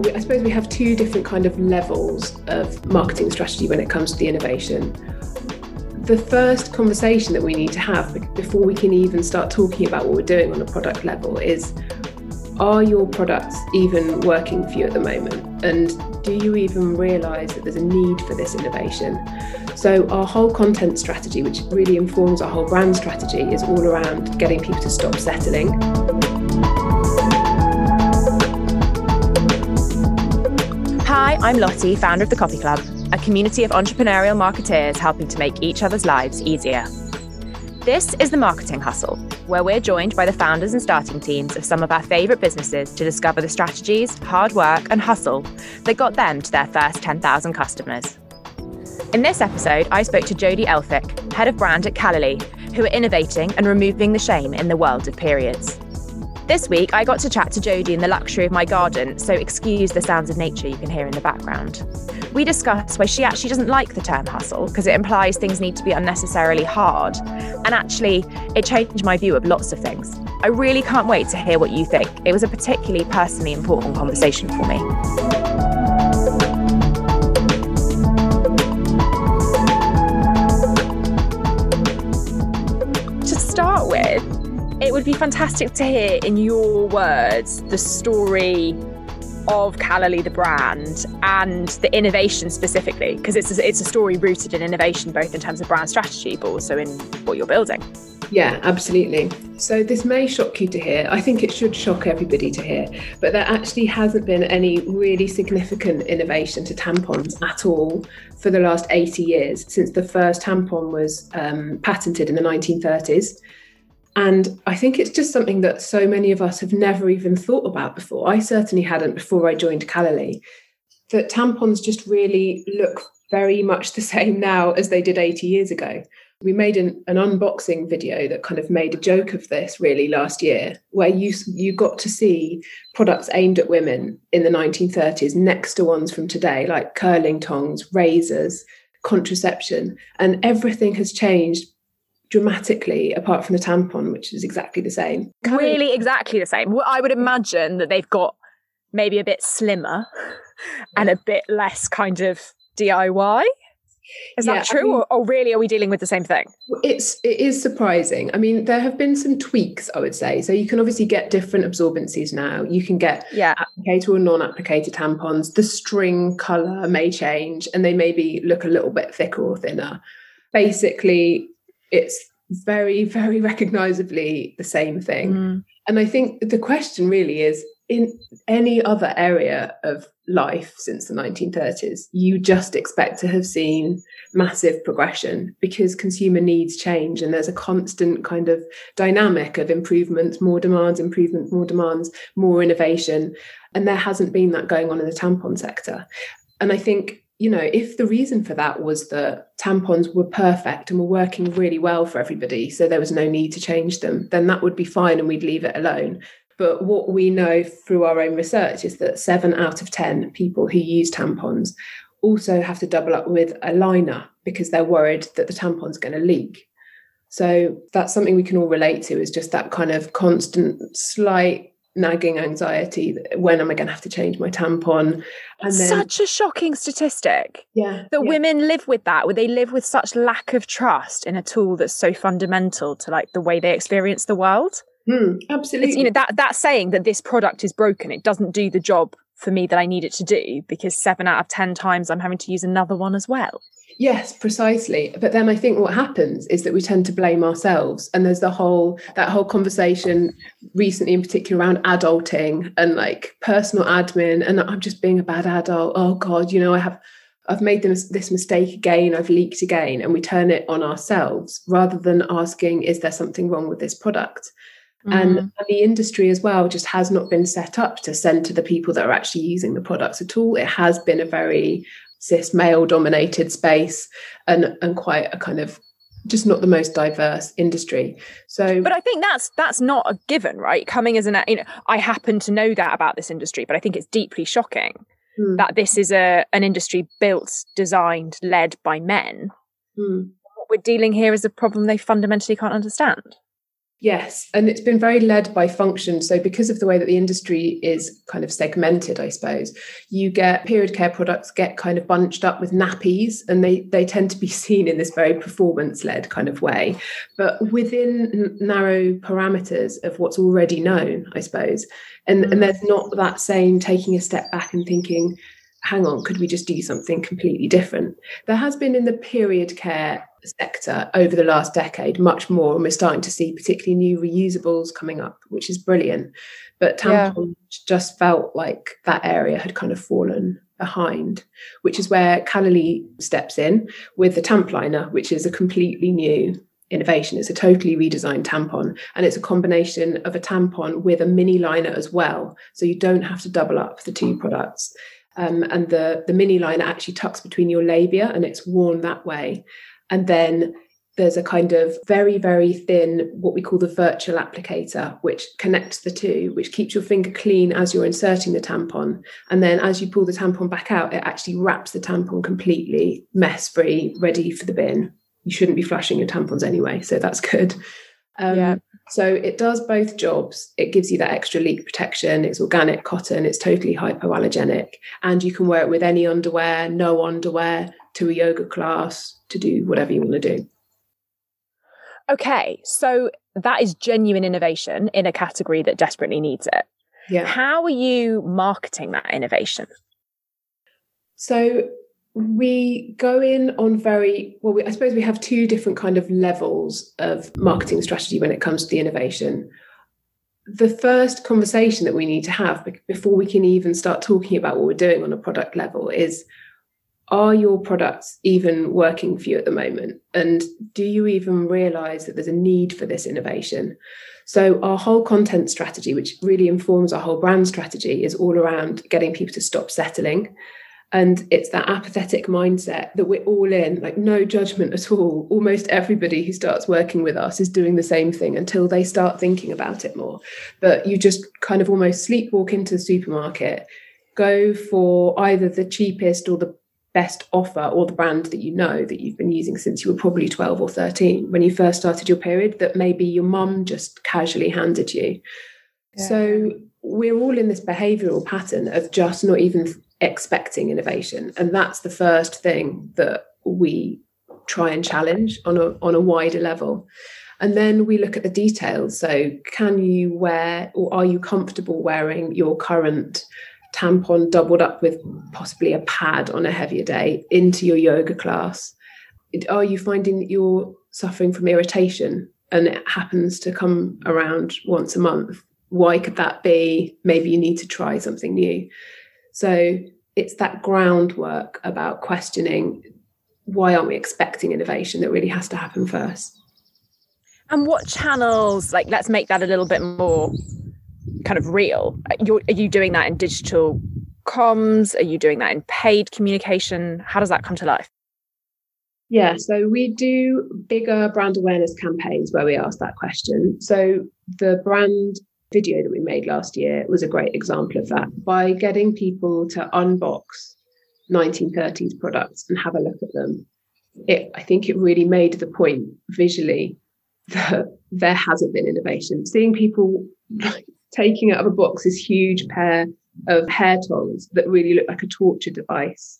well, I suppose we have two different kind of levels of marketing strategy when it comes to the innovation. The first conversation that we need to have before we can even start talking about what we're doing on a product level is are your products even working for you at the moment? And do you even realize that there's a need for this innovation? So, our whole content strategy, which really informs our whole brand strategy, is all around getting people to stop settling. Hi, I'm Lottie, founder of the Copy Club, a community of entrepreneurial marketeers helping to make each other's lives easier. This is the Marketing Hustle, where we're joined by the founders and starting teams of some of our favourite businesses to discover the strategies, hard work, and hustle that got them to their first 10,000 customers. In this episode, I spoke to Jody Elphick, head of brand at Callaly, who are innovating and removing the shame in the world of periods. This week, I got to chat to Jody in the luxury of my garden, so excuse the sounds of nature you can hear in the background. We discuss why she actually doesn't like the term hustle because it implies things need to be unnecessarily hard. And actually, it changed my view of lots of things. I really can't wait to hear what you think. It was a particularly personally important conversation for me. To start with, it would be fantastic to hear in your words the story of Callaly the brand and the innovation specifically because it's a, it's a story rooted in innovation both in terms of brand strategy but also in what you're building. Yeah, absolutely. So this may shock you to hear. I think it should shock everybody to hear, but there actually hasn't been any really significant innovation to tampons at all for the last 80 years since the first tampon was um, patented in the 1930s. And I think it's just something that so many of us have never even thought about before. I certainly hadn't before I joined Callaly. That tampons just really look very much the same now as they did 80 years ago. We made an, an unboxing video that kind of made a joke of this really last year, where you you got to see products aimed at women in the 1930s next to ones from today, like curling tongs, razors, contraception, and everything has changed dramatically apart from the tampon, which is exactly the same. Really, exactly the same. Well, I would imagine that they've got maybe a bit slimmer and a bit less kind of DIY. Is yeah, that true, I mean, or, or, really are we dealing with the same thing? It's it is surprising. I mean, there have been some tweaks, I would say. So you can obviously get different absorbencies now. You can get yeah. applicator or non-applicator tampons. The string color may change, and they maybe look a little bit thicker or thinner. Basically, it's very, very recognizably the same thing. Mm. And I think the question really is in any other area of life since the 1930s, you just expect to have seen massive progression because consumer needs change and there's a constant kind of dynamic of improvements, more demands, improvements, more demands, more innovation. And there hasn't been that going on in the tampon sector. And I think you know, if the reason for that was that tampons were perfect and were working really well for everybody, so there was no need to change them, then that would be fine and we'd leave it alone. But what we know through our own research is that seven out of 10 people who use tampons also have to double up with a liner because they're worried that the tampon's going to leak. So that's something we can all relate to is just that kind of constant slight nagging anxiety when am I going to have to change my tampon? And then, such a shocking statistic. Yeah. That yeah. women live with that, where they live with such lack of trust in a tool that's so fundamental to like the way they experience the world. Mm, absolutely. It's, you know, that that's saying that this product is broken. It doesn't do the job for me that I need it to do because seven out of 10 times I'm having to use another one as well. Yes, precisely. But then I think what happens is that we tend to blame ourselves. And there's the whole, that whole conversation recently, in particular, around adulting and like personal admin. And I'm just being a bad adult. Oh God, you know, I have, I've made this, this mistake again. I've leaked again. And we turn it on ourselves rather than asking, is there something wrong with this product? Mm-hmm. And the industry as well just has not been set up to send to the people that are actually using the products at all. It has been a very cis male dominated space and and quite a kind of just not the most diverse industry so but i think that's that's not a given right coming as an you know i happen to know that about this industry but i think it's deeply shocking hmm. that this is a an industry built designed led by men hmm. what we're dealing here is a problem they fundamentally can't understand Yes, and it's been very led by function. So, because of the way that the industry is kind of segmented, I suppose, you get period care products get kind of bunched up with nappies, and they they tend to be seen in this very performance led kind of way, but within narrow parameters of what's already known, I suppose. And and mm. there's not that same taking a step back and thinking, hang on, could we just do something completely different? There has been in the period care sector over the last decade much more and we're starting to see particularly new reusables coming up which is brilliant but tampons yeah. just felt like that area had kind of fallen behind which is where Callaly steps in with the tamp liner which is a completely new innovation it's a totally redesigned tampon and it's a combination of a tampon with a mini liner as well so you don't have to double up the two products um, and the the mini liner actually tucks between your labia and it's worn that way and then there's a kind of very, very thin, what we call the virtual applicator, which connects the two, which keeps your finger clean as you're inserting the tampon. And then as you pull the tampon back out, it actually wraps the tampon completely mess free, ready for the bin. You shouldn't be flushing your tampons anyway, so that's good. Um, yeah. So it does both jobs. It gives you that extra leak protection. It's organic cotton. It's totally hypoallergenic. And you can wear it with any underwear, no underwear, to a yoga class, to do whatever you want to do. Okay, so that is genuine innovation in a category that desperately needs it. Yeah. How are you marketing that innovation? So we go in on very well we, i suppose we have two different kind of levels of marketing strategy when it comes to the innovation the first conversation that we need to have before we can even start talking about what we're doing on a product level is are your products even working for you at the moment? And do you even realize that there's a need for this innovation? So, our whole content strategy, which really informs our whole brand strategy, is all around getting people to stop settling. And it's that apathetic mindset that we're all in, like no judgment at all. Almost everybody who starts working with us is doing the same thing until they start thinking about it more. But you just kind of almost sleepwalk into the supermarket, go for either the cheapest or the best offer or the brand that you know that you've been using since you were probably 12 or 13 when you first started your period that maybe your mum just casually handed you. Yeah. So we're all in this behavioral pattern of just not even expecting innovation. And that's the first thing that we try and challenge on a, on a wider level. And then we look at the details. So, can you wear or are you comfortable wearing your current tampon doubled up with possibly a pad on a heavier day into your yoga class? Are you finding that you're suffering from irritation and it happens to come around once a month? Why could that be? Maybe you need to try something new. So it's that groundwork about questioning why aren't we expecting innovation that really has to happen first. And what channels, like, let's make that a little bit more kind of real? You're, are you doing that in digital comms? Are you doing that in paid communication? How does that come to life? Yeah, so we do bigger brand awareness campaigns where we ask that question. So the brand video that we made last year was a great example of that by getting people to unbox 1930s products and have a look at them. It, I think it really made the point visually that there hasn't been innovation. Seeing people taking out of a box this huge pair of hair tongs that really look like a torture device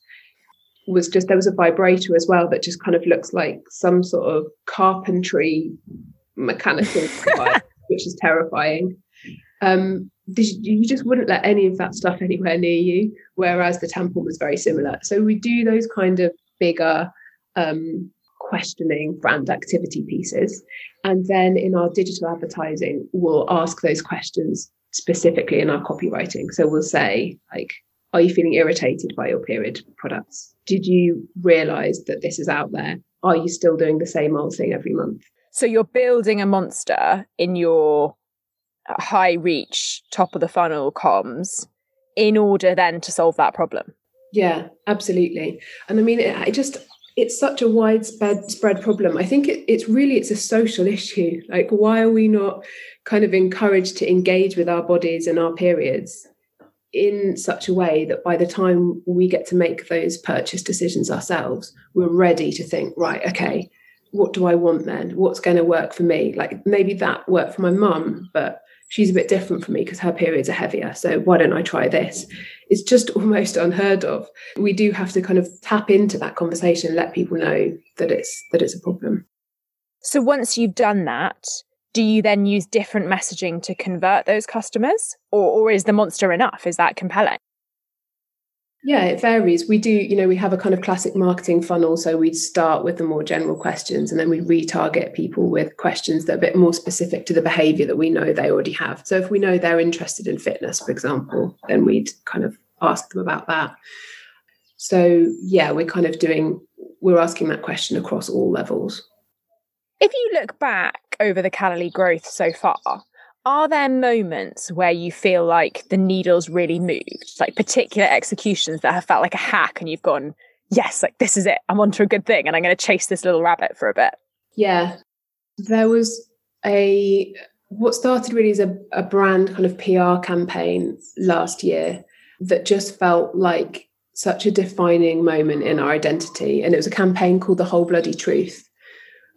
was just there was a vibrator as well that just kind of looks like some sort of carpentry mechanical device, which is terrifying. Um, you just wouldn't let any of that stuff anywhere near you, whereas the tampon was very similar. So we do those kind of bigger um, questioning brand activity pieces. And then in our digital advertising, we'll ask those questions specifically in our copywriting. So we'll say, like, are you feeling irritated by your period products? Did you realize that this is out there? Are you still doing the same old thing every month? So you're building a monster in your high reach, top of the funnel comms in order then to solve that problem. Yeah, absolutely. And I mean, it, just it's such a widespread spread problem. I think it, it's really it's a social issue. Like, why are we not kind of encouraged to engage with our bodies and our periods in such a way that by the time we get to make those purchase decisions ourselves, we're ready to think, right, okay, what do I want then? What's going to work for me? Like maybe that worked for my mum, but she's a bit different for me because her periods are heavier. So why don't I try this? It's just almost unheard of. We do have to kind of tap into that conversation and let people know that it's that it's a problem. So once you've done that, do you then use different messaging to convert those customers? Or, or is the monster enough? Is that compelling? Yeah, it varies. We do, you know, we have a kind of classic marketing funnel. So we'd start with the more general questions and then we retarget people with questions that are a bit more specific to the behavior that we know they already have. So if we know they're interested in fitness, for example, then we'd kind of ask them about that. So yeah, we're kind of doing, we're asking that question across all levels. If you look back over the Callaly growth so far, are there moments where you feel like the needle's really moved, like particular executions that have felt like a hack and you've gone, yes, like this is it, I'm onto a good thing and I'm going to chase this little rabbit for a bit? Yeah. There was a, what started really as a, a brand kind of PR campaign last year that just felt like such a defining moment in our identity. And it was a campaign called The Whole Bloody Truth.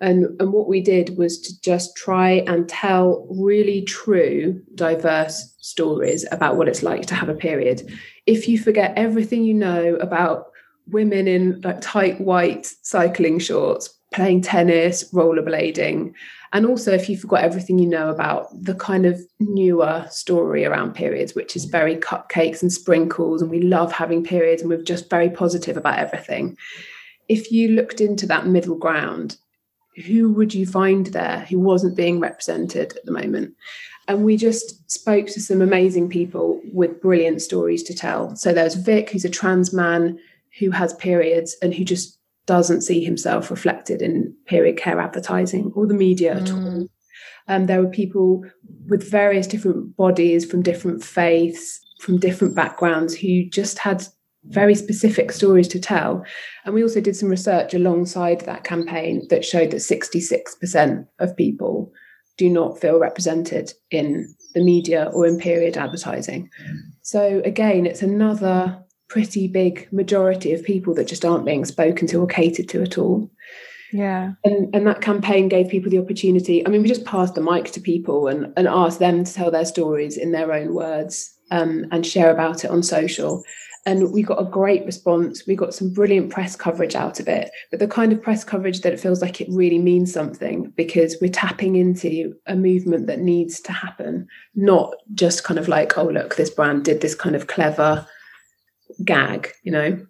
And, and what we did was to just try and tell really true, diverse stories about what it's like to have a period. If you forget everything you know about women in like tight white cycling shorts, playing tennis, rollerblading, and also if you forgot everything you know about the kind of newer story around periods, which is very cupcakes and sprinkles, and we love having periods and we're just very positive about everything. If you looked into that middle ground who would you find there who wasn't being represented at the moment? And we just spoke to some amazing people with brilliant stories to tell. So there's Vic, who's a trans man who has periods and who just doesn't see himself reflected in period care advertising or the media mm. at all. Um, there were people with various different bodies from different faiths, from different backgrounds who just had very specific stories to tell. And we also did some research alongside that campaign that showed that 66% of people do not feel represented in the media or in period advertising. So, again, it's another pretty big majority of people that just aren't being spoken to or catered to at all. Yeah. And and that campaign gave people the opportunity. I mean, we just passed the mic to people and, and asked them to tell their stories in their own words um, and share about it on social and we got a great response. We got some brilliant press coverage out of it, but the kind of press coverage that it feels like it really means something because we're tapping into a movement that needs to happen, not just kind of like, oh, look, this brand did this kind of clever gag, you know?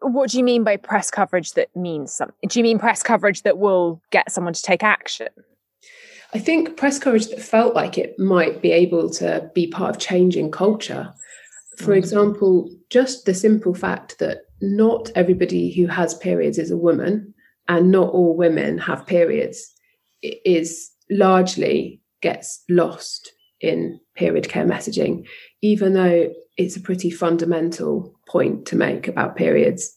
What do you mean by press coverage that means something? Do you mean press coverage that will get someone to take action? I think press coverage that felt like it might be able to be part of changing culture for mm. example, just the simple fact that not everybody who has periods is a woman and not all women have periods is largely gets lost in period care messaging, even though it's a pretty fundamental point to make about periods.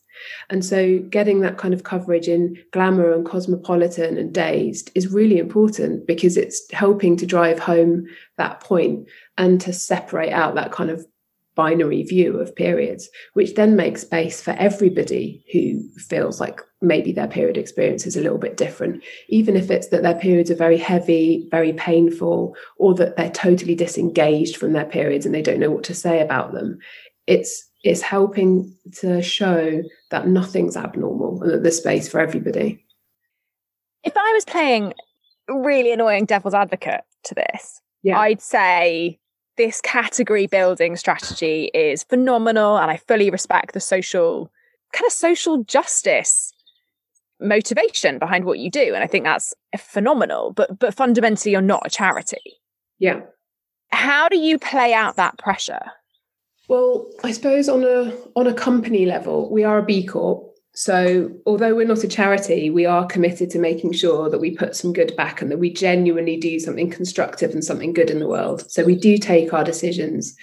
And so getting that kind of coverage in Glamour and Cosmopolitan and Dazed is really important because it's helping to drive home that point and to separate out that kind of binary view of periods, which then makes space for everybody who feels like maybe their period experience is a little bit different, even if it's that their periods are very heavy, very painful, or that they're totally disengaged from their periods and they don't know what to say about them. It's it's helping to show that nothing's abnormal and that there's space for everybody. If I was playing really annoying devil's advocate to this, yeah. I'd say this category building strategy is phenomenal and I fully respect the social kind of social justice motivation behind what you do and I think that's phenomenal but but fundamentally you're not a charity. Yeah. How do you play out that pressure? Well, I suppose on a on a company level, we are a B Corp so, although we're not a charity, we are committed to making sure that we put some good back and that we genuinely do something constructive and something good in the world. So, we do take our decisions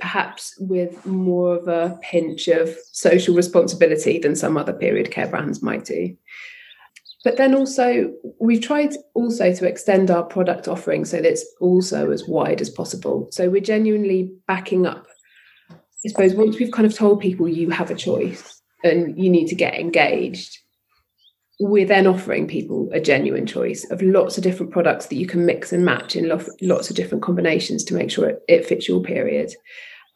perhaps with more of a pinch of social responsibility than some other period care brands might do. But then also, we've tried also to extend our product offering so that it's also as wide as possible. So, we're genuinely backing up. I suppose once we've kind of told people you have a choice, and you need to get engaged we're then offering people a genuine choice of lots of different products that you can mix and match in lots of different combinations to make sure it, it fits your period.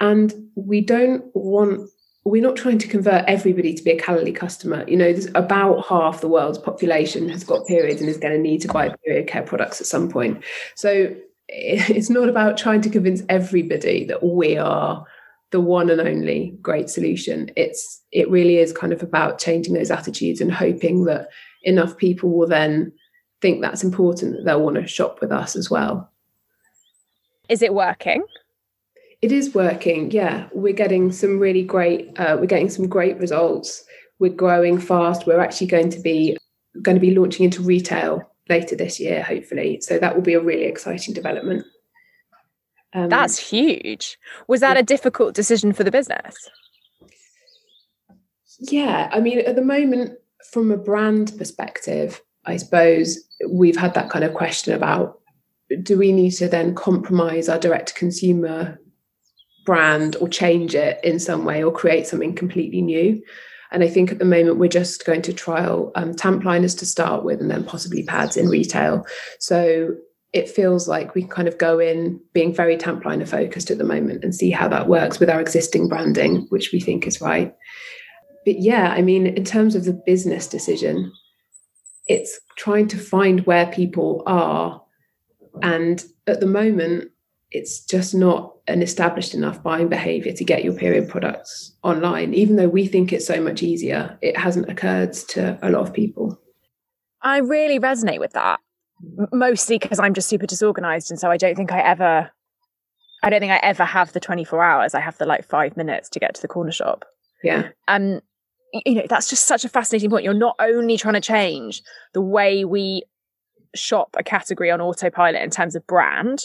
And we don't want we're not trying to convert everybody to be a Callaly customer. You know, there's about half the world's population has got periods and is going to need to buy period care products at some point. So it's not about trying to convince everybody that we are the one and only great solution. It's it really is kind of about changing those attitudes and hoping that enough people will then think that's important that they'll want to shop with us as well. Is it working? It is working yeah. We're getting some really great uh, we're getting some great results. We're growing fast. We're actually going to be going to be launching into retail later this year hopefully. So that will be a really exciting development um, That's huge. Was that a difficult decision for the business? Yeah, I mean, at the moment, from a brand perspective, I suppose we've had that kind of question about do we need to then compromise our direct to consumer brand or change it in some way or create something completely new? And I think at the moment we're just going to trial um, tamp liners to start with and then possibly pads in retail. So it feels like we kind of go in being very tamp liner focused at the moment and see how that works with our existing branding, which we think is right. But yeah, I mean, in terms of the business decision, it's trying to find where people are. And at the moment, it's just not an established enough buying behavior to get your period products online. Even though we think it's so much easier, it hasn't occurred to a lot of people. I really resonate with that mostly because I'm just super disorganized. And so I don't think I ever, I don't think I ever have the 24 hours. I have the like five minutes to get to the corner shop. Yeah. And, you know, that's just such a fascinating point. You're not only trying to change the way we shop a category on autopilot in terms of brand,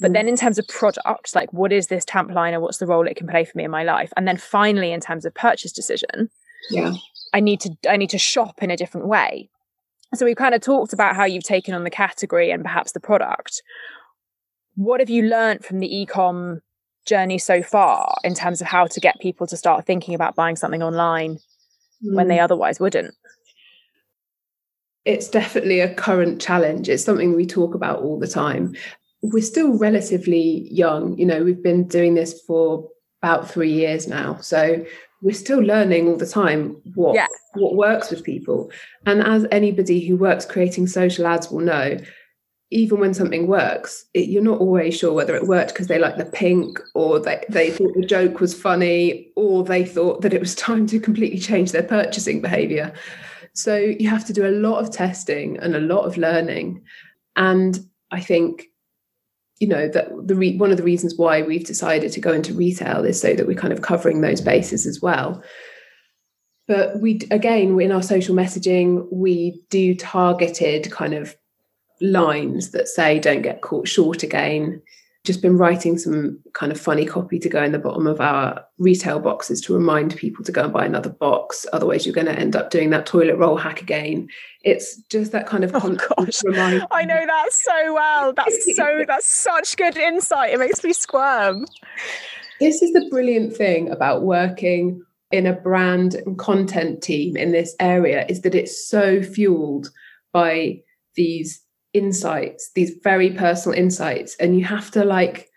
but mm. then in terms of product, like what is this tamp liner? What's the role it can play for me in my life? And then finally, in terms of purchase decision, yeah, I need to I need to shop in a different way. So we've kind of talked about how you've taken on the category and perhaps the product. What have you learned from the ecom journey so far in terms of how to get people to start thinking about buying something online mm. when they hmm. otherwise wouldn't? It's definitely a current challenge. It's something we talk about all the time. We're still relatively young. You know, we've been doing this for about three years now. So we're still learning all the time what yeah. what works with people. And as anybody who works creating social ads will know even when something works it, you're not always sure whether it worked because they like the pink or they, they thought the joke was funny or they thought that it was time to completely change their purchasing behavior. So you have to do a lot of testing and a lot of learning. And i think you know that the re- one of the reasons why we've decided to go into retail is so that we're kind of covering those bases as well. But we again in our social messaging we do targeted kind of lines that say don't get caught short again just been writing some kind of funny copy to go in the bottom of our retail boxes to remind people to go and buy another box. Otherwise, you're going to end up doing that toilet roll hack again. It's just that kind of oh gosh, reminder. I know that so well. That's so that's such good insight. It makes me squirm. This is the brilliant thing about working in a brand and content team in this area is that it's so fueled by these insights, these very personal insights, and you have to like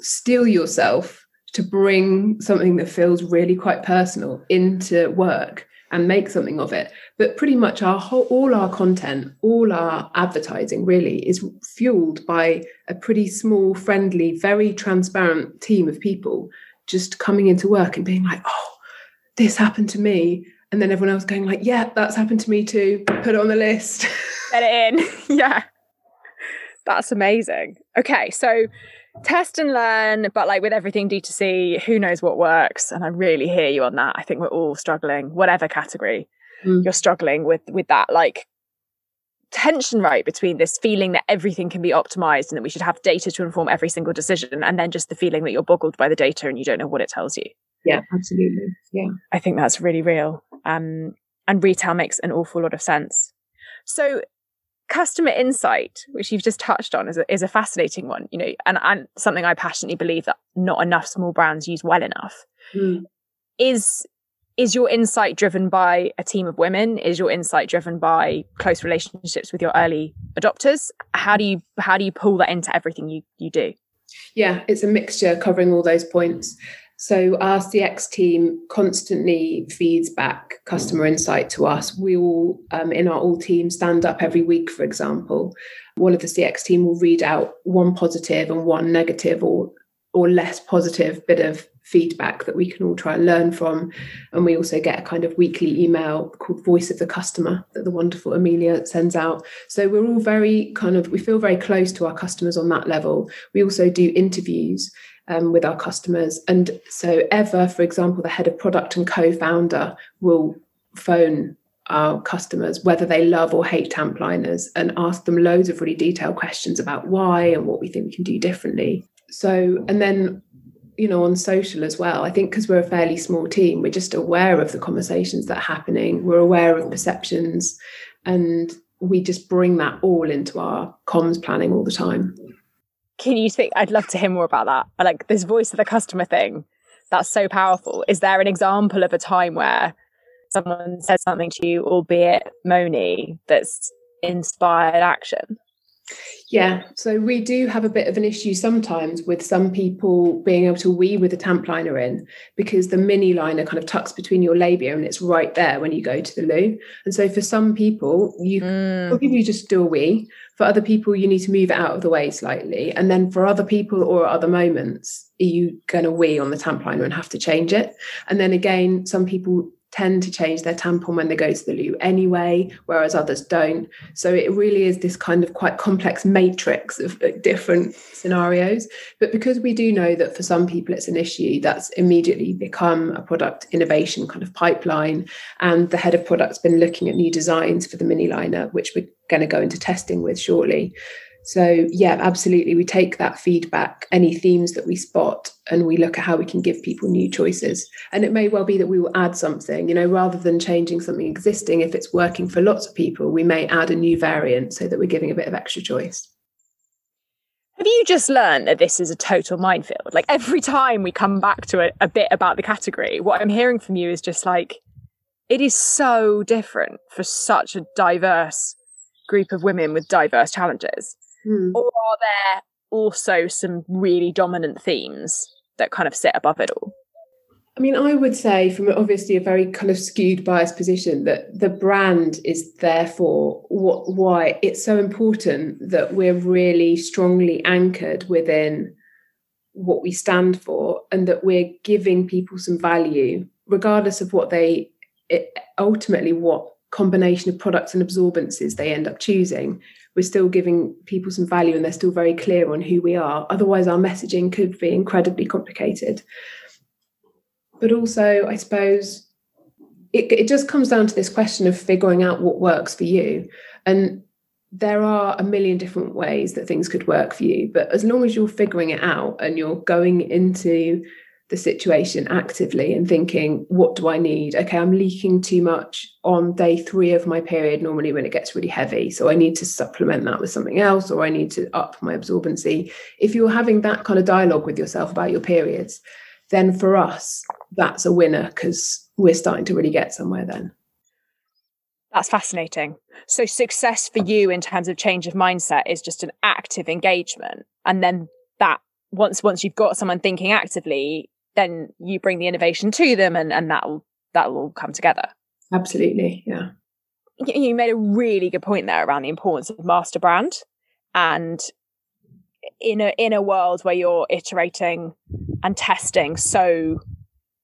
steel yourself to bring something that feels really quite personal into work and make something of it. But pretty much our whole, all our content, all our advertising really is fueled by a pretty small, friendly, very transparent team of people just coming into work and being like, oh, this happened to me. And then everyone else going like, yeah, that's happened to me too. Put it on the list. Get it in. yeah. That's amazing. Okay, so test and learn, but like with everything D2C, who knows what works? And I really hear you on that. I think we're all struggling, whatever category mm. you're struggling with with that like tension right between this feeling that everything can be optimized and that we should have data to inform every single decision and then just the feeling that you're boggled by the data and you don't know what it tells you. Yeah, absolutely. Yeah. I think that's really real. Um and retail makes an awful lot of sense. So customer insight, which you've just touched on, is a, is a fascinating one. You know, and, and something I passionately believe that not enough small brands use well enough. Mm. Is is your insight driven by a team of women is your insight driven by close relationships with your early adopters how do you how do you pull that into everything you you do yeah it's a mixture covering all those points so our cx team constantly feeds back customer insight to us we all um, in our all team stand up every week for example one of the cx team will read out one positive and one negative or or less positive bit of feedback that we can all try and learn from. And we also get a kind of weekly email called Voice of the Customer that the wonderful Amelia sends out. So we're all very kind of, we feel very close to our customers on that level. We also do interviews. Um, with our customers. And so, Ever, for example, the head of product and co founder, will phone our customers, whether they love or hate Tampliners, and ask them loads of really detailed questions about why and what we think we can do differently. So, and then you know on social as well i think because we're a fairly small team we're just aware of the conversations that are happening we're aware of perceptions and we just bring that all into our comms planning all the time can you speak i'd love to hear more about that. I like this voice of the customer thing that's so powerful. Is there an example of a time where someone said something to you albeit moany that's inspired action yeah, so we do have a bit of an issue sometimes with some people being able to wee with a tamp liner in because the mini liner kind of tucks between your labia and it's right there when you go to the loo. And so for some people, you mm. you just do a wee. For other people, you need to move it out of the way slightly. And then for other people or other moments, are you going to wee on the tamp liner and have to change it? And then again, some people tend to change their tampon when they go to the loo anyway, whereas others don't. So it really is this kind of quite complex matrix of different scenarios. But because we do know that for some people it's an issue, that's immediately become a product innovation kind of pipeline. And the head of product's been looking at new designs for the mini liner, which we're going to go into testing with shortly. So, yeah, absolutely. We take that feedback, any themes that we spot, and we look at how we can give people new choices. And it may well be that we will add something, you know, rather than changing something existing. If it's working for lots of people, we may add a new variant so that we're giving a bit of extra choice. Have you just learned that this is a total minefield? Like every time we come back to a, a bit about the category, what I'm hearing from you is just like, it is so different for such a diverse group of women with diverse challenges. Mm. Or are there also some really dominant themes that kind of sit above it all? I mean, I would say, from obviously a very kind of skewed biased position, that the brand is therefore what why it's so important that we're really strongly anchored within what we stand for, and that we're giving people some value, regardless of what they it, ultimately what combination of products and absorbences they end up choosing we're still giving people some value and they're still very clear on who we are. Otherwise, our messaging could be incredibly complicated. But also, I suppose it, it just comes down to this question of figuring out what works for you. And there are a million different ways that things could work for you. But as long as you're figuring it out and you're going into the situation actively and thinking, what do I need? Okay, I'm leaking too much on day three of my period, normally when it gets really heavy. So I need to supplement that with something else, or I need to up my absorbency. If you're having that kind of dialogue with yourself about your periods, then for us, that's a winner because we're starting to really get somewhere then. That's fascinating. So, success for you in terms of change of mindset is just an active engagement. And then that once once you've got someone thinking actively then you bring the innovation to them and, and that'll that'll all come together. Absolutely. Yeah. You made a really good point there around the importance of master brand. And in a in a world where you're iterating and testing, so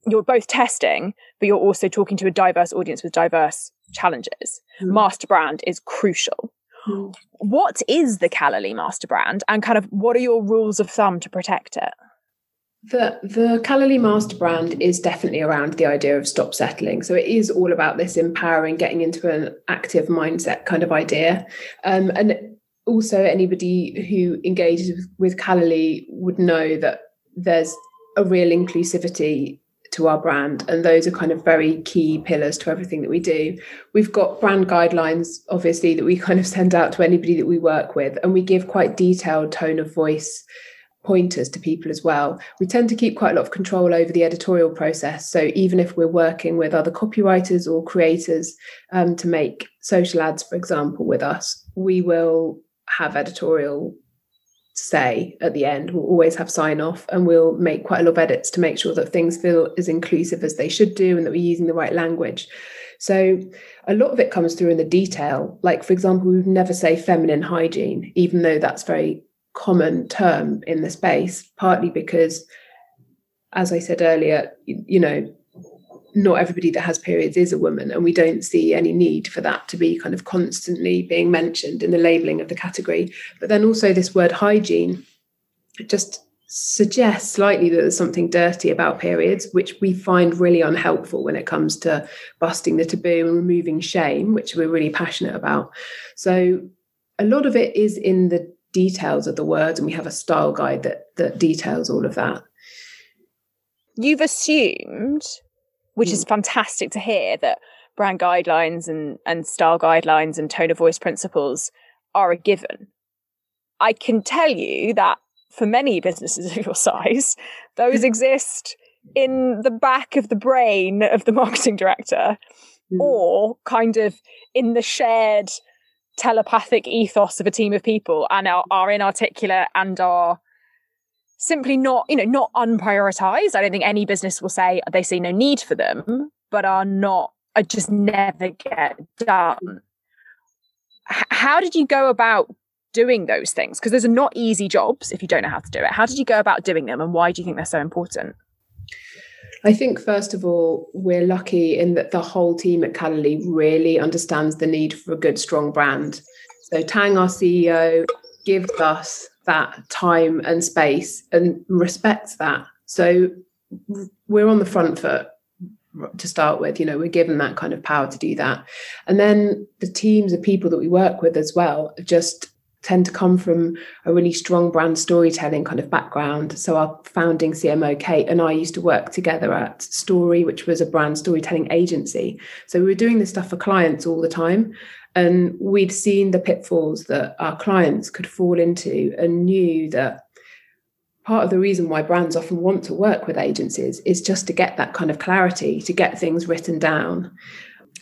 you're both testing, but you're also talking to a diverse audience with diverse challenges. Mm. Master brand is crucial. Mm. What is the Callaly master brand and kind of what are your rules of thumb to protect it? The the Callaly master brand is definitely around the idea of stop settling. So it is all about this empowering, getting into an active mindset kind of idea. Um, and also anybody who engages with Callaly would know that there's a real inclusivity to our brand and those are kind of very key pillars to everything that we do we've got brand guidelines obviously that we kind of send out to anybody that we work with and we give quite detailed tone of voice pointers to people as well. We tend to keep quite a lot of control over the editorial process. So even if we're working with other copywriters or creators um, to make social ads, for example, with us, we will have editorial say at the end. We'll always have sign off and we'll make quite a lot of edits to make sure that things feel as inclusive as they should do and that we're using the right language. So a lot of it comes through in the detail. Like, for example, we would never say feminine hygiene, even though that's very common term in the space, partly because, as I said earlier, you, you know, not everybody that has periods is a woman, and we don't see any need for that to be kind of constantly being mentioned in the labeling of the category. But then also, this word hygiene just suggests slightly that there's something dirty about periods, which we find really unhelpful when it comes to busting the taboo and removing shame, which we're really passionate about. So, a lot of it is in the details of the words, and we have a style guide that that details all of that. You've assumed which is fantastic to hear that brand guidelines and, and style guidelines and tone of voice principles are a given. I can tell you that for many businesses of your size, those exist in the back of the brain of the marketing director mm. or kind of in the shared telepathic ethos of a team of people and are, are inarticulate and are simply not, you know, not unprioritized. I don't think any business will say they see no need for them, but are not, are just never get done. H- how did you go about doing those things? Because those are not easy jobs if you don't know how to do it. How did you go about doing them and why do you think they're so important? I think, first of all, we're lucky in that the whole team at Callaly really understands the need for a good, strong brand. So, Tang, our CEO, gives us that time and space and respects that. So we're on the front foot to start with you know we're given that kind of power to do that and then the teams of people that we work with as well just tend to come from a really strong brand storytelling kind of background so our founding cmo kate and i used to work together at story which was a brand storytelling agency so we were doing this stuff for clients all the time and we'd seen the pitfalls that our clients could fall into and knew that part of the reason why brands often want to work with agencies is just to get that kind of clarity, to get things written down.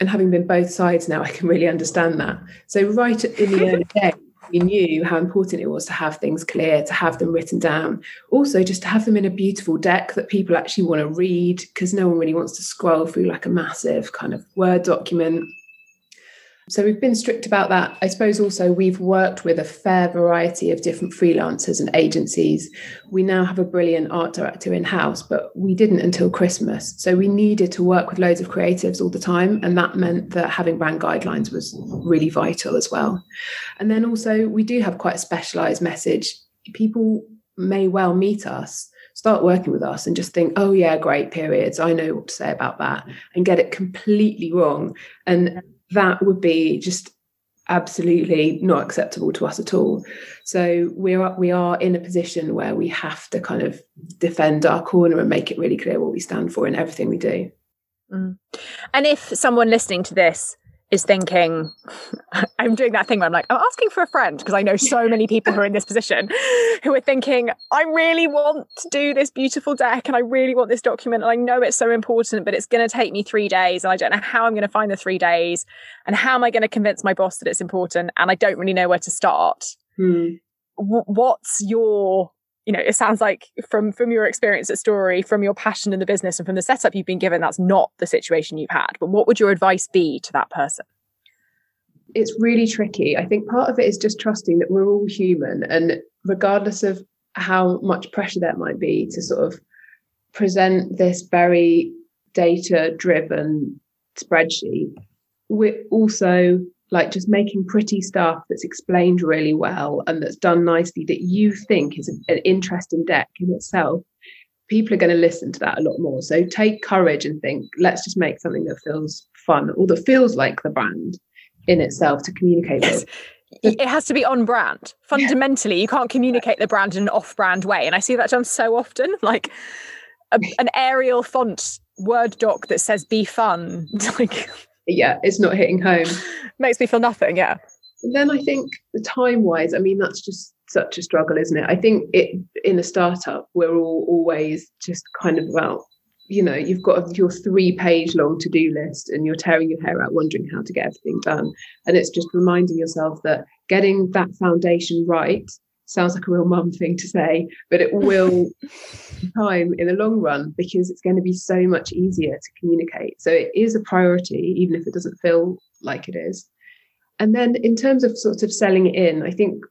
And having been both sides now, I can really understand that. So, right in the early days, we knew how important it was to have things clear, to have them written down. Also, just to have them in a beautiful deck that people actually want to read, because no one really wants to scroll through like a massive kind of Word document so we've been strict about that. I suppose also we've worked with a fair variety of different freelancers and agencies. We now have a brilliant art director in house, but we didn't until Christmas. So we needed to work with loads of creatives all the time. And that meant that having brand guidelines was really vital as well. And then also, we do have quite a specialized message. People may well meet us start working with us and just think, oh, yeah, great periods. I know what to say about that, and get it completely wrong. And that would be just absolutely not acceptable to us at all. So we're we are in a position where we have to kind of defend our corner and make it really clear what we stand for in everything we do. Mm. And if someone listening to this is thinking, I'm doing that thing where I'm like, I'm asking for a friend because I know so many people who are in this position who are thinking, I really want to do this beautiful deck and I really want this document and I know it's so important, but it's going to take me three days and I don't know how I'm going to find the three days and how am I going to convince my boss that it's important and I don't really know where to start. Hmm. What's your you know it sounds like from from your experience at story from your passion in the business and from the setup you've been given that's not the situation you've had. But what would your advice be to that person? It's really tricky. I think part of it is just trusting that we're all human and regardless of how much pressure there might be to sort of present this very data driven spreadsheet we're also like just making pretty stuff that's explained really well and that's done nicely that you think is an interesting deck in itself people are going to listen to that a lot more. So take courage and think let's just make something that feels fun or that feels like the brand in itself to communicate with. It has to be on brand. Fundamentally you can't communicate the brand in an off brand way and i see that done so often like a, an arial font word doc that says be fun like yeah, it's not hitting home. Makes me feel nothing, yeah. And then I think the time wise, I mean, that's just such a struggle, isn't it? I think it in a startup, we're all always just kind of well, you know, you've got your three page long to do list and you're tearing your hair out wondering how to get everything done. And it's just reminding yourself that getting that foundation right sounds like a real mum thing to say, but it will time in the long run because it's going to be so much easier to communicate. So it is a priority, even if it doesn't feel like it is. And then in terms of sort of selling it in, I think,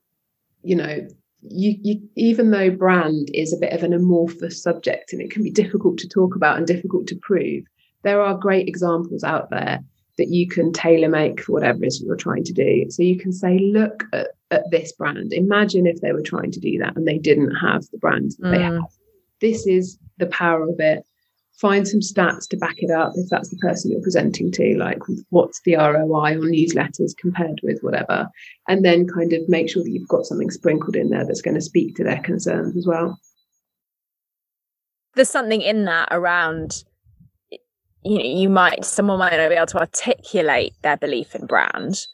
you know, you, you even though brand is a bit of an amorphous subject and it can be difficult to talk about and difficult to prove, there are great examples out there that you can tailor make for whatever it is you're trying to do. So you can say, look at, at this brand. Imagine if they were trying to do that and they didn't have the brand that mm. they have. This is the power of it find some stats to back it up if that's the person you're presenting to, like what's the ROI on newsletters compared with whatever, and then kind of make sure that you've got something sprinkled in there that's going to speak to their concerns as well. There's something in that around you know, you might someone might not be able to articulate their belief in brand,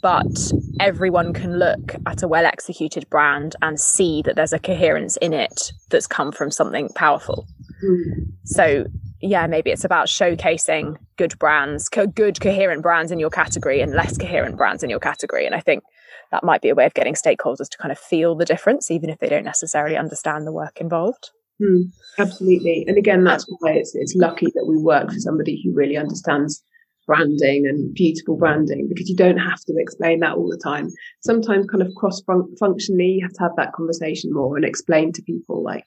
but everyone can look at a well executed brand and see that there's a coherence in it that's come from something powerful. Hmm. So, yeah, maybe it's about showcasing good brands, co- good coherent brands in your category and less coherent brands in your category. And I think that might be a way of getting stakeholders to kind of feel the difference, even if they don't necessarily understand the work involved. Mm, absolutely. And again, that's why it's, it's lucky that we work for somebody who really understands branding and beautiful branding because you don't have to explain that all the time. Sometimes, kind of cross functionally, you have to have that conversation more and explain to people like,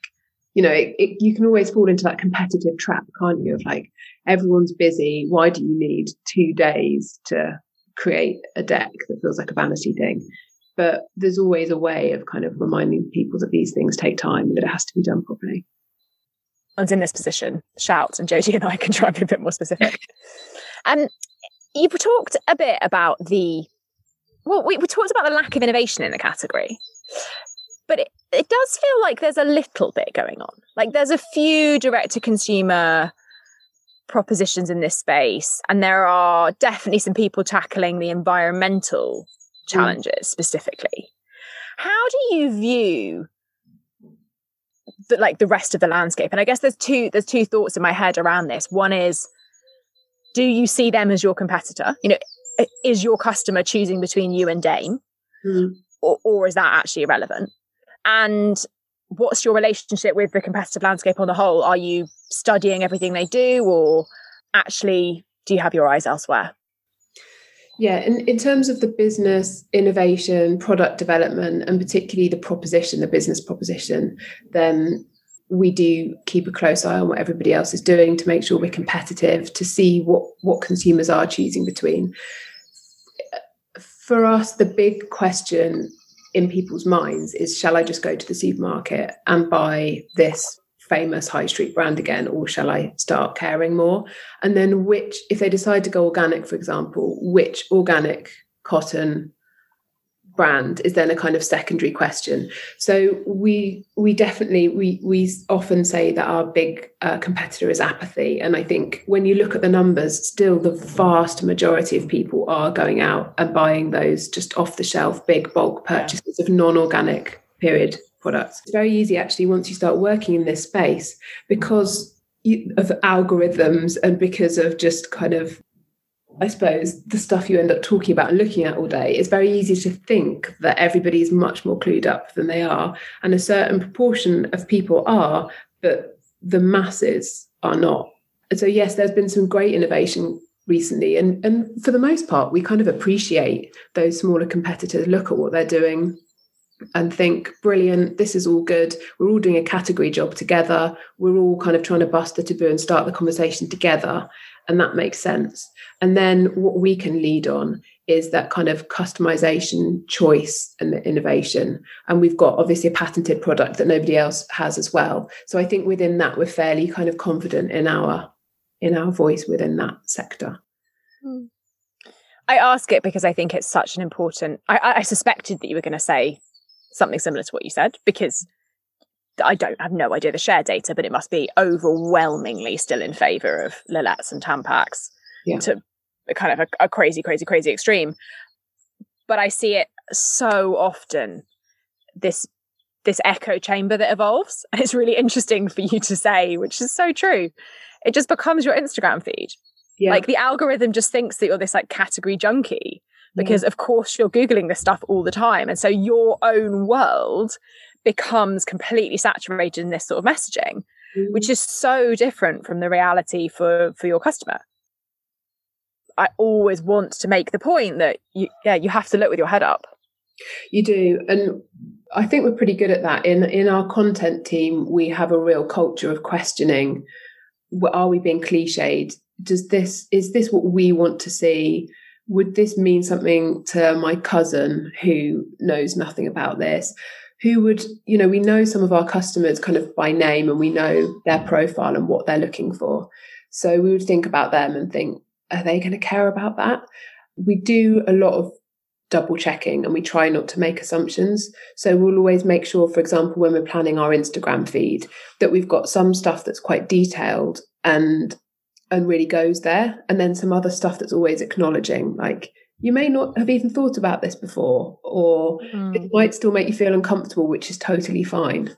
you know, it, it, you can always fall into that competitive trap, can't you? Of like, everyone's busy. Why do you need two days to create a deck that feels like a vanity thing? But there's always a way of kind of reminding people that these things take time that it has to be done properly. And in this position, shout, and Jody and I can try and be a bit more specific. um, you've talked a bit about the well, we, we talked about the lack of innovation in the category but it, it does feel like there's a little bit going on. Like there's a few direct to consumer propositions in this space, and there are definitely some people tackling the environmental. Challenges mm. specifically. How do you view the, like the rest of the landscape? And I guess there's two there's two thoughts in my head around this. One is, do you see them as your competitor? You know, is your customer choosing between you and Dame? Mm. Or, or is that actually irrelevant? And what's your relationship with the competitive landscape on the whole? Are you studying everything they do, or actually do you have your eyes elsewhere? Yeah, in, in terms of the business innovation, product development, and particularly the proposition, the business proposition, then we do keep a close eye on what everybody else is doing to make sure we're competitive, to see what, what consumers are choosing between. For us, the big question in people's minds is shall I just go to the supermarket and buy this famous high street brand again, or shall I start caring more? And then, which, if they decide to go organic, for example, which organic cotton brand is then a kind of secondary question so we we definitely we we often say that our big uh, competitor is apathy and i think when you look at the numbers still the vast majority of people are going out and buying those just off the shelf big bulk purchases yeah. of non-organic period products it's very easy actually once you start working in this space because of algorithms and because of just kind of I suppose, the stuff you end up talking about and looking at all day, it's very easy to think that everybody's much more clued up than they are. And a certain proportion of people are, but the masses are not. And so, yes, there's been some great innovation recently. And, and for the most part, we kind of appreciate those smaller competitors, look at what they're doing and think, brilliant, this is all good. We're all doing a category job together. We're all kind of trying to bust the taboo and start the conversation together and that makes sense. And then what we can lead on is that kind of customization, choice, and the innovation. And we've got obviously a patented product that nobody else has as well. So I think within that, we're fairly kind of confident in our in our voice within that sector. Hmm. I ask it because I think it's such an important. I, I suspected that you were going to say something similar to what you said because I don't have no idea the share data, but it must be overwhelmingly still in favor of Lil-Lets and Tampax yeah. to kind of a, a crazy, crazy, crazy extreme. But I see it so often this this echo chamber that evolves. And it's really interesting for you to say, which is so true. It just becomes your Instagram feed. Yeah. Like the algorithm just thinks that you're this like category junkie because yeah. of course you're googling this stuff all the time and so your own world becomes completely saturated in this sort of messaging mm. which is so different from the reality for for your customer. I always want to make the point that you yeah you have to look with your head up. You do and i think we're pretty good at that. In in our content team we have a real culture of questioning are we being cliched? Does this is this what we want to see would this mean something to my cousin who knows nothing about this? Who would you know we know some of our customers kind of by name and we know their profile and what they're looking for. So we would think about them and think are they going to care about that? We do a lot of double checking and we try not to make assumptions. So we'll always make sure for example when we're planning our instagram feed that we've got some stuff that's quite detailed and and really goes there. And then some other stuff that's always acknowledging, like, you may not have even thought about this before, or mm. it might still make you feel uncomfortable, which is totally fine.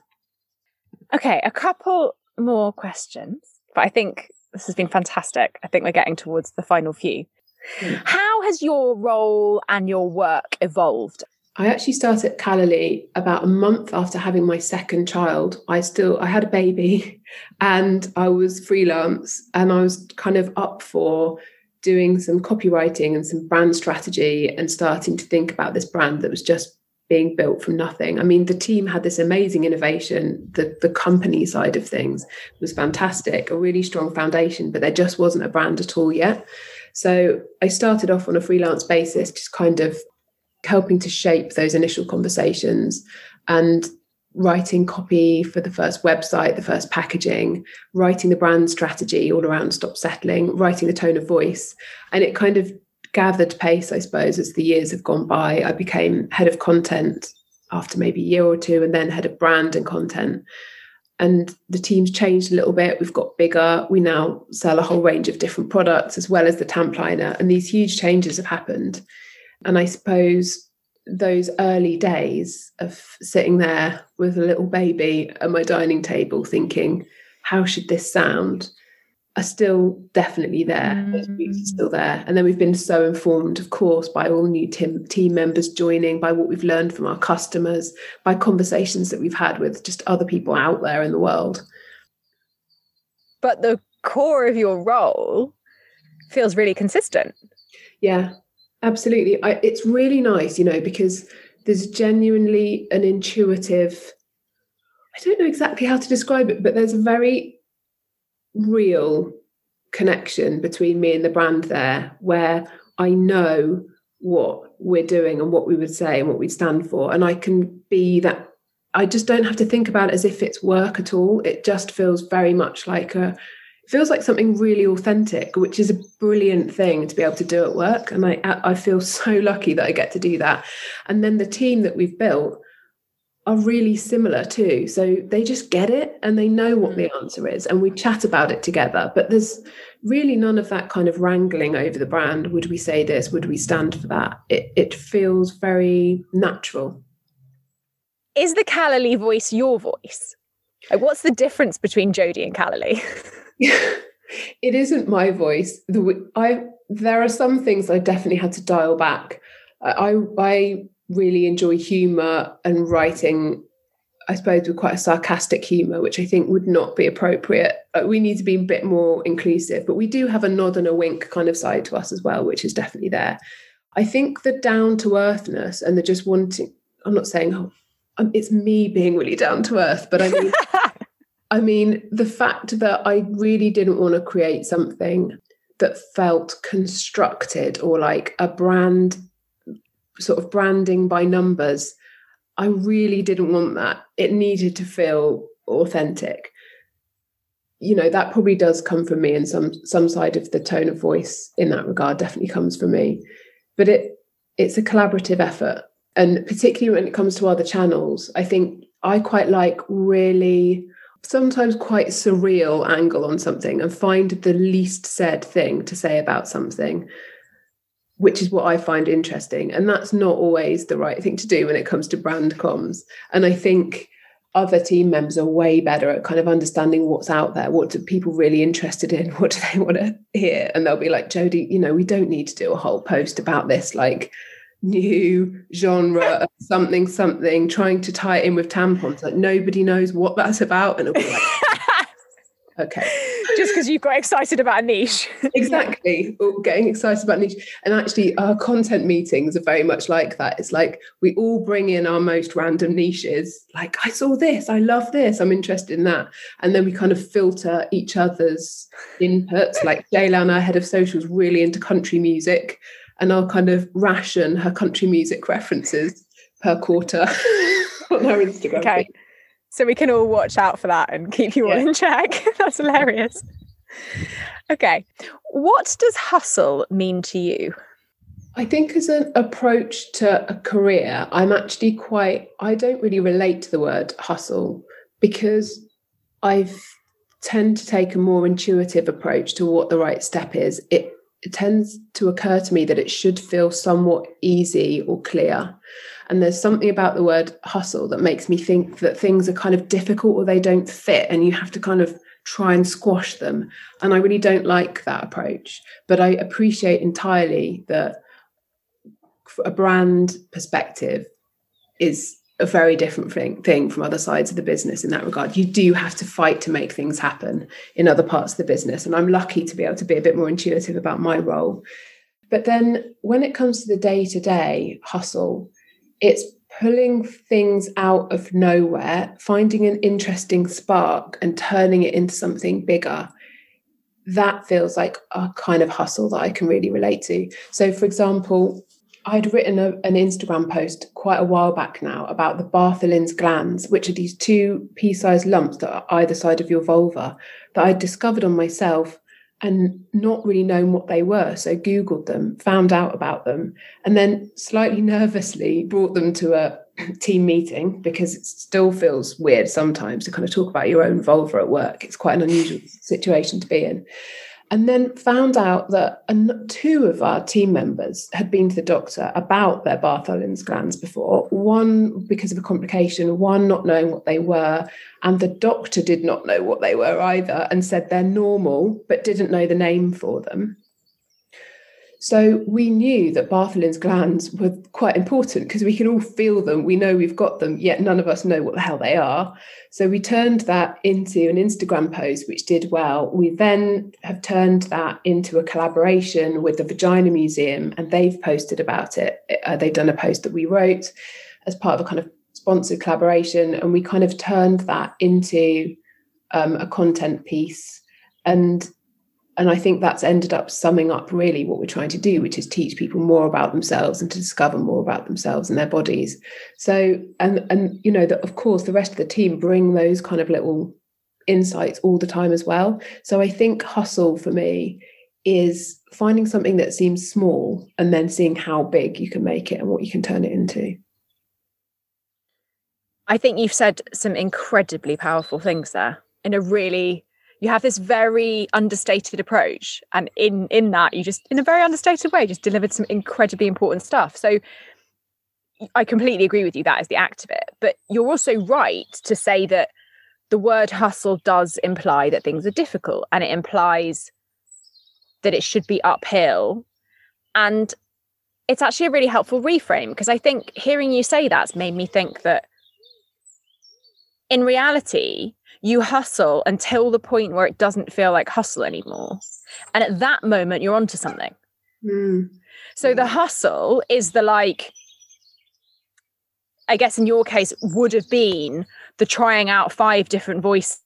Okay, a couple more questions, but I think this has been fantastic. I think we're getting towards the final few. Mm. How has your role and your work evolved I actually started Callaly about a month after having my second child. I still I had a baby and I was freelance and I was kind of up for doing some copywriting and some brand strategy and starting to think about this brand that was just being built from nothing. I mean, the team had this amazing innovation. The the company side of things was fantastic, a really strong foundation, but there just wasn't a brand at all yet. So I started off on a freelance basis, just kind of helping to shape those initial conversations and writing copy for the first website, the first packaging, writing the brand strategy all around Stop Settling, writing the tone of voice. And it kind of gathered pace, I suppose, as the years have gone by. I became head of content after maybe a year or two, and then head of brand and content. And the team's changed a little bit. We've got bigger. We now sell a whole range of different products as well as the Tampliner. And these huge changes have happened. And I suppose those early days of sitting there with a little baby at my dining table thinking, how should this sound? are still definitely there. Mm. Those are still there. And then we've been so informed, of course, by all new team, team members joining, by what we've learned from our customers, by conversations that we've had with just other people out there in the world. But the core of your role feels really consistent. Yeah, Absolutely. I, it's really nice, you know, because there's genuinely an intuitive, I don't know exactly how to describe it, but there's a very real connection between me and the brand there where I know what we're doing and what we would say and what we stand for. And I can be that. I just don't have to think about it as if it's work at all. It just feels very much like a feels like something really authentic, which is a brilliant thing to be able to do at work. And I I feel so lucky that I get to do that. And then the team that we've built are really similar too. So they just get it and they know what the mm. answer is. And we chat about it together. But there's really none of that kind of wrangling over the brand. Would we say this? Would we stand for that? It it feels very natural. Is the Callaly voice your voice? Like, what's the difference between Jody and Callaly? it isn't my voice. The, I there are some things I definitely had to dial back. I I really enjoy humor and writing. I suppose with quite a sarcastic humor, which I think would not be appropriate. Uh, we need to be a bit more inclusive, but we do have a nod and a wink kind of side to us as well, which is definitely there. I think the down to earthness and the just wanting. I'm not saying oh, um, it's me being really down to earth, but I mean I mean, the fact that I really didn't want to create something that felt constructed or like a brand, sort of branding by numbers, I really didn't want that. It needed to feel authentic. You know, that probably does come from me and some some side of the tone of voice in that regard definitely comes from me. But it it's a collaborative effort. And particularly when it comes to other channels, I think I quite like really sometimes quite surreal angle on something and find the least said thing to say about something which is what I find interesting. And that's not always the right thing to do when it comes to brand comms. And I think other team members are way better at kind of understanding what's out there. What do people really interested in? What do they want to hear? And they'll be like, Jody, you know, we don't need to do a whole post about this like new genre of something, something, trying to tie it in with tampons. Like nobody knows what that's about. And it'll be like, okay. Just because you've got excited about a niche. Exactly. Getting excited about niche. And actually our content meetings are very much like that. It's like we all bring in our most random niches. Like i saw this. I love this. I'm interested in that. And then we kind of filter each other's inputs. Like Jaylan, our head of socials really into country music and i'll kind of ration her country music references per quarter on her instagram okay so we can all watch out for that and keep you all in check. That's hilarious. Okay. What does hustle mean to you? I think as an approach to a career, I'm actually quite, I don't really relate to the word hustle because I tend to take a more intuitive approach to what the right step is. It, it tends to occur to me that it should feel somewhat easy or clear. And there's something about the word hustle that makes me think that things are kind of difficult or they don't fit, and you have to kind of try and squash them. And I really don't like that approach. But I appreciate entirely that a brand perspective is a very different thing, thing from other sides of the business in that regard. You do have to fight to make things happen in other parts of the business. And I'm lucky to be able to be a bit more intuitive about my role. But then when it comes to the day to day hustle, it's pulling things out of nowhere, finding an interesting spark and turning it into something bigger. That feels like a kind of hustle that I can really relate to. So, for example, I'd written a, an Instagram post quite a while back now about the Bartholin's glands, which are these two pea sized lumps that are either side of your vulva that I'd discovered on myself and not really known what they were. So Googled them, found out about them, and then slightly nervously brought them to a team meeting because it still feels weird sometimes to kind of talk about your own vulva at work. It's quite an unusual situation to be in and then found out that two of our team members had been to the doctor about their Bartholin's glands before, one because of a complication, one not knowing what they were, and the doctor did not know what they were either and said they're normal, but didn't know the name for them. So we knew that Bartholin's glands were quite important because we can all feel them. We know we've got them, yet none of us know what the hell they are. So we turned that into an Instagram post, which did well. We then have turned that into a collaboration with the Vagina Museum, and they've posted about it. Uh, they've done a post that we wrote as part of a kind of sponsored collaboration, and we kind of turned that into um, a content piece. And and I think that's ended up summing up really what we're trying to do, which is teach people more about themselves and to discover more about themselves and their bodies. So, and and you know that of course the rest of the team bring those kind of little insights all the time as well. So I think hustle for me is finding something that seems small and then seeing how big you can make it and what you can turn it into. I think you've said some incredibly powerful things there in a really you have this very understated approach and in in that you just in a very understated way just delivered some incredibly important stuff. So i completely agree with you that is the act of it. But you're also right to say that the word hustle does imply that things are difficult and it implies that it should be uphill. And it's actually a really helpful reframe because i think hearing you say that's made me think that in reality you hustle until the point where it doesn't feel like hustle anymore. And at that moment, you're onto something. Mm. So the hustle is the like, I guess in your case, would have been the trying out five different voices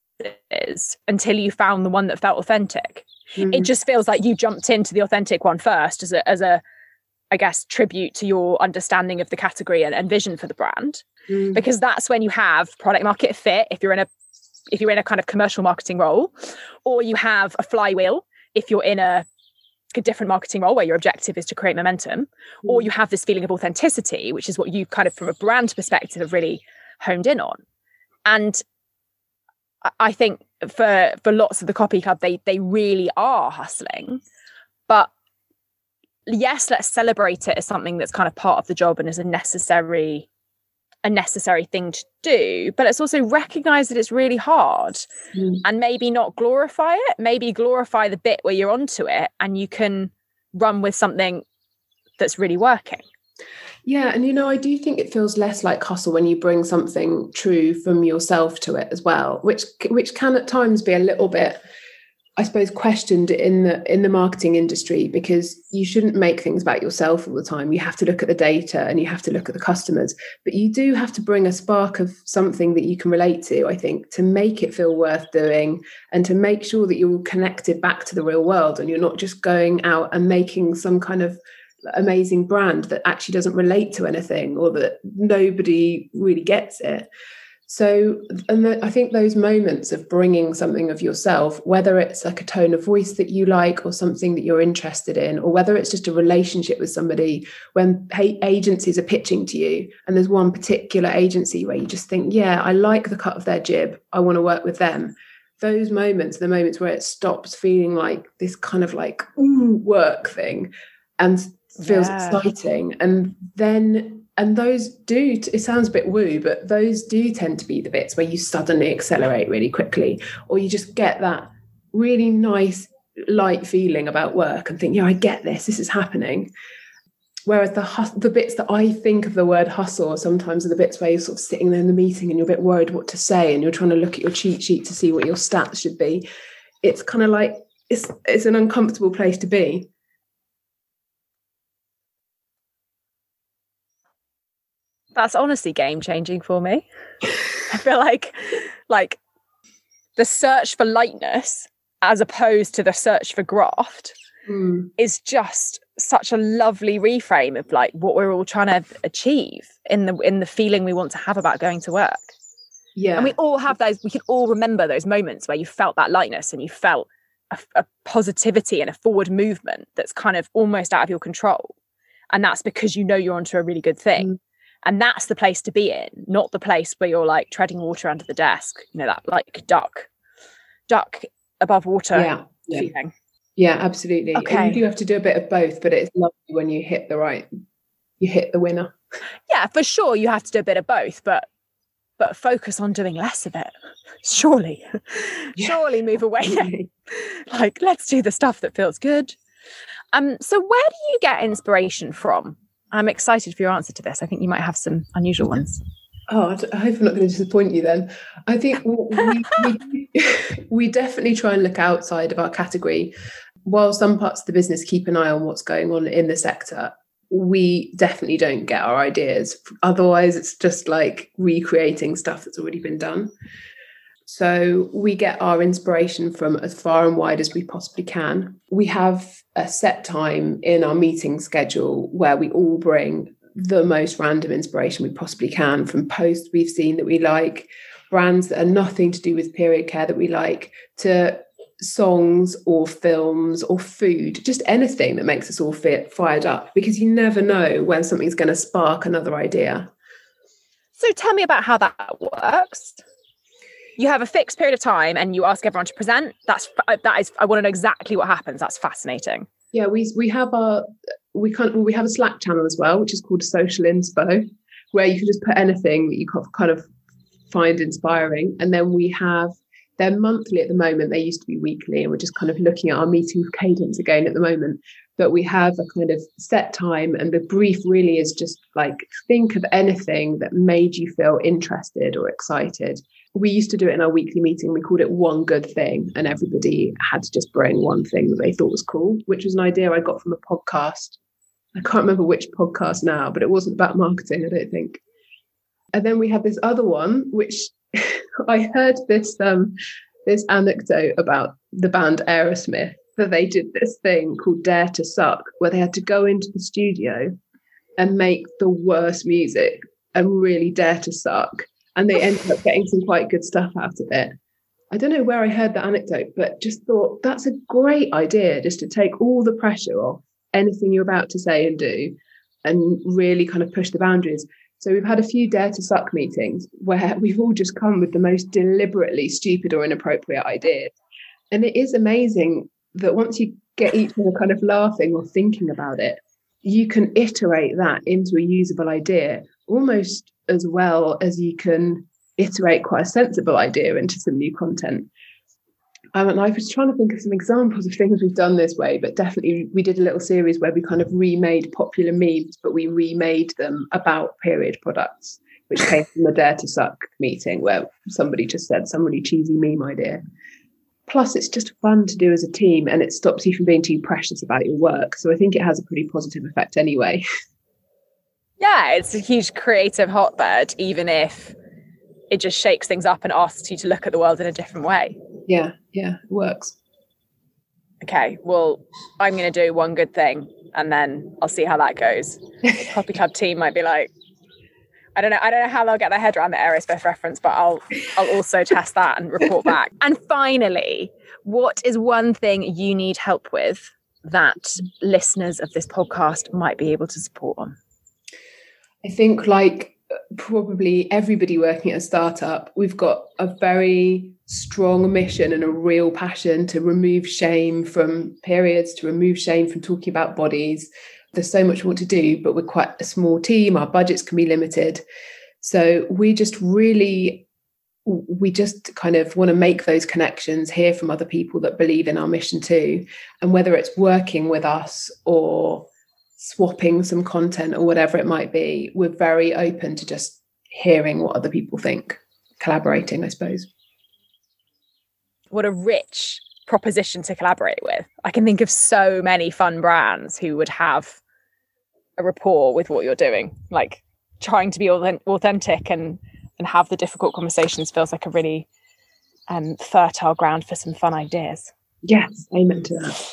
until you found the one that felt authentic. Mm. It just feels like you jumped into the authentic one first as a, as a, I guess, tribute to your understanding of the category and, and vision for the brand. Mm. Because that's when you have product market fit. If you're in a if you're in a kind of commercial marketing role, or you have a flywheel if you're in a, a different marketing role where your objective is to create momentum, or mm. you have this feeling of authenticity, which is what you kind of from a brand perspective have really honed in on. And I think for for lots of the copy club, they they really are hustling, but yes, let's celebrate it as something that's kind of part of the job and is a necessary a necessary thing to do but let's also recognize that it's really hard mm. and maybe not glorify it maybe glorify the bit where you're onto it and you can run with something that's really working yeah, and you know, I do think it feels less like hustle when you bring something true from yourself to it as well, which which can at times be a little bit I suppose questioned in the in the marketing industry because you shouldn't make things about yourself all the time. You have to look at the data and you have to look at the customers, but you do have to bring a spark of something that you can relate to. I think to make it feel worth doing and to make sure that you're connected back to the real world and you're not just going out and making some kind of amazing brand that actually doesn't relate to anything or that nobody really gets it. So, and the, I think those moments of bringing something of yourself, whether it's like a tone of voice that you like or something that you're interested in, or whether it's just a relationship with somebody, when agencies are pitching to you and there's one particular agency where you just think, yeah, I like the cut of their jib, I want to work with them. Those moments, the moments where it stops feeling like this kind of like ooh, work thing and feels yeah. exciting. And then and those do it sounds a bit woo but those do tend to be the bits where you suddenly accelerate really quickly or you just get that really nice light feeling about work and think yeah i get this this is happening. Whereas the the bits that i think of the word hustle sometimes are the bits where you're sort of sitting there in the meeting and you're a bit worried what to say and you're trying to look at your cheat sheet to see what your stats should be. It's kind of like it's it's an uncomfortable place to be that's honestly game changing for me. I feel like like the search for lightness as opposed to the search for graft mm. is just such a lovely reframe of like what we're all trying to achieve in the in the feeling we want to have about going to work. Yeah. And we all have those, we can all remember those moments where you felt that lightness and you felt a, a positivity and a forward movement that's kind of almost out of your control. And that's because you know you're onto a really good thing. Mm and that's the place to be in not the place where you're like treading water under the desk you know that like duck duck above water yeah, yeah. feeling yeah absolutely. Okay. and you do have to do a bit of both but it's lovely when you hit the right you hit the winner. Yeah for sure you have to do a bit of both but but focus on doing less of it. Surely yeah. surely move away. like let's do the stuff that feels good. Um so where do you get inspiration from I'm excited for your answer to this. I think you might have some unusual ones. Oh, I hope I'm not going to disappoint you then. I think we, we, we definitely try and look outside of our category. While some parts of the business keep an eye on what's going on in the sector, we definitely don't get our ideas. Otherwise, it's just like recreating stuff that's already been done. So we get our inspiration from as far and wide as we possibly can. We have a set time in our meeting schedule where we all bring the most random inspiration we possibly can from posts we've seen that we like, brands that are nothing to do with period care that we like, to songs or films or food, just anything that makes us all fit, fired up because you never know when something's going to spark another idea. So tell me about how that works you have a fixed period of time and you ask everyone to present that's uh, that is i want to know exactly what happens. That's fascinating. Yeah we we have our we can't we have a slack channel as well which is called social inspo where you can just put anything that you kind of find inspiring. And then we have they're monthly at the moment they used to be weekly and we're just kind of looking at our meeting cadence again at the moment. But we have a kind of set time and the brief really is just like think of anything that made you feel interested or excited we used to do it in our weekly meeting. We called it one good thing, and everybody had to just bring one thing that they thought was cool, which was an idea I got from a podcast. I can't remember which podcast now, but it wasn't about marketing, I don't think. And then we had this other one, which I heard this um, this anecdote about the band Aerosmith that they did this thing called Dare to Suck, where they had to go into the studio and make the worst music and really dare to suck and they ended up getting some quite good stuff out of it. I don't know where I heard that anecdote, but just thought that's a great idea just to take all the pressure off anything you're about to say and do and really kind of push the boundaries. So we've had a few dare to suck meetings where we've all just come with the most deliberately stupid or inappropriate ideas. And it is amazing that once you get each other kind of laughing or thinking about it, you can iterate that into a usable idea almost as well as you can iterate quite a sensible idea into some new content. Um, and I was trying to think of some examples of things we've done this way, but definitely we did a little series where we kind of remade popular memes, but we remade them about period products, which came from the Dare to Suck meeting where somebody just said some really cheesy meme idea. Plus, it's just fun to do as a team and it stops you from being too precious about your work. So I think it has a pretty positive effect anyway. Yeah, it's a huge creative hotbed, even if it just shakes things up and asks you to look at the world in a different way. Yeah, yeah, it works. Okay, well, I'm going to do one good thing and then I'll see how that goes. Copy Club team might be like, I don't know. I don't know how they'll get their head around the aerospace reference, but I'll I'll also test that and report back. And finally, what is one thing you need help with that listeners of this podcast might be able to support on? I think like probably everybody working at a startup, we've got a very strong mission and a real passion to remove shame from periods, to remove shame from talking about bodies, there's so much more to do, but we're quite a small team. Our budgets can be limited. So we just really, we just kind of want to make those connections, hear from other people that believe in our mission too. And whether it's working with us or swapping some content or whatever it might be, we're very open to just hearing what other people think, collaborating, I suppose. What a rich proposition to collaborate with. I can think of so many fun brands who would have a rapport with what you're doing like trying to be authentic and and have the difficult conversations feels like a really um, fertile ground for some fun ideas yes amen to that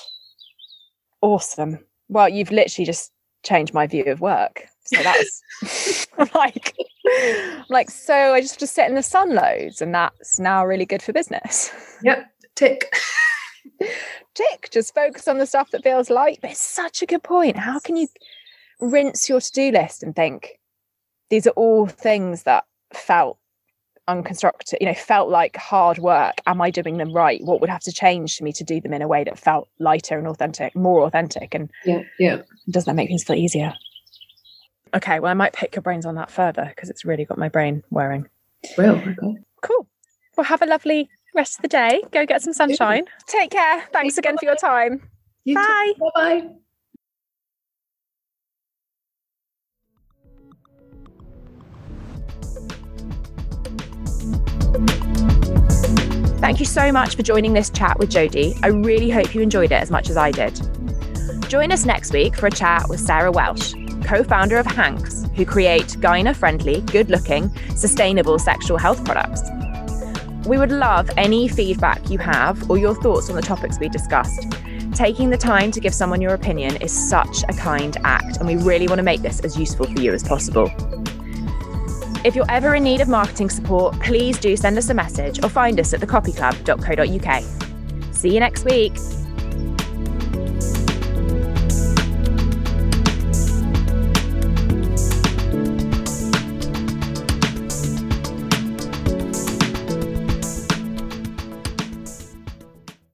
awesome well you've literally just changed my view of work. So that's like like so i just just to sit in the sun loads and that's now really good for business. Yep tick. Tick just focus on the stuff that feels light but it's such a good point. How can you rinse your to-do list and think these are all things that felt unconstructed you know felt like hard work. Am i doing them right? What would have to change for me to do them in a way that felt lighter and authentic more authentic? And yeah yeah. does that make things feel easier? Okay well i might pick your brains on that further because it's really got my brain wearing well okay. Cool. Well have a lovely rest of the day. Go get some sunshine. Take care. Thanks again for your time. You bye. Bye Thank you so much for joining this chat with Jody. I really hope you enjoyed it as much as I did. Join us next week for a chat with Sarah Welsh, co founder of Hanx, who create gyna friendly, good looking, sustainable sexual health products. We would love any feedback you have or your thoughts on the topics we discussed. Taking the time to give someone your opinion is such a kind act, and we really want to make this as useful for you as possible. If you're ever in need of marketing support, please do send us a message or find us at thecopyclub.co.uk. See you next week.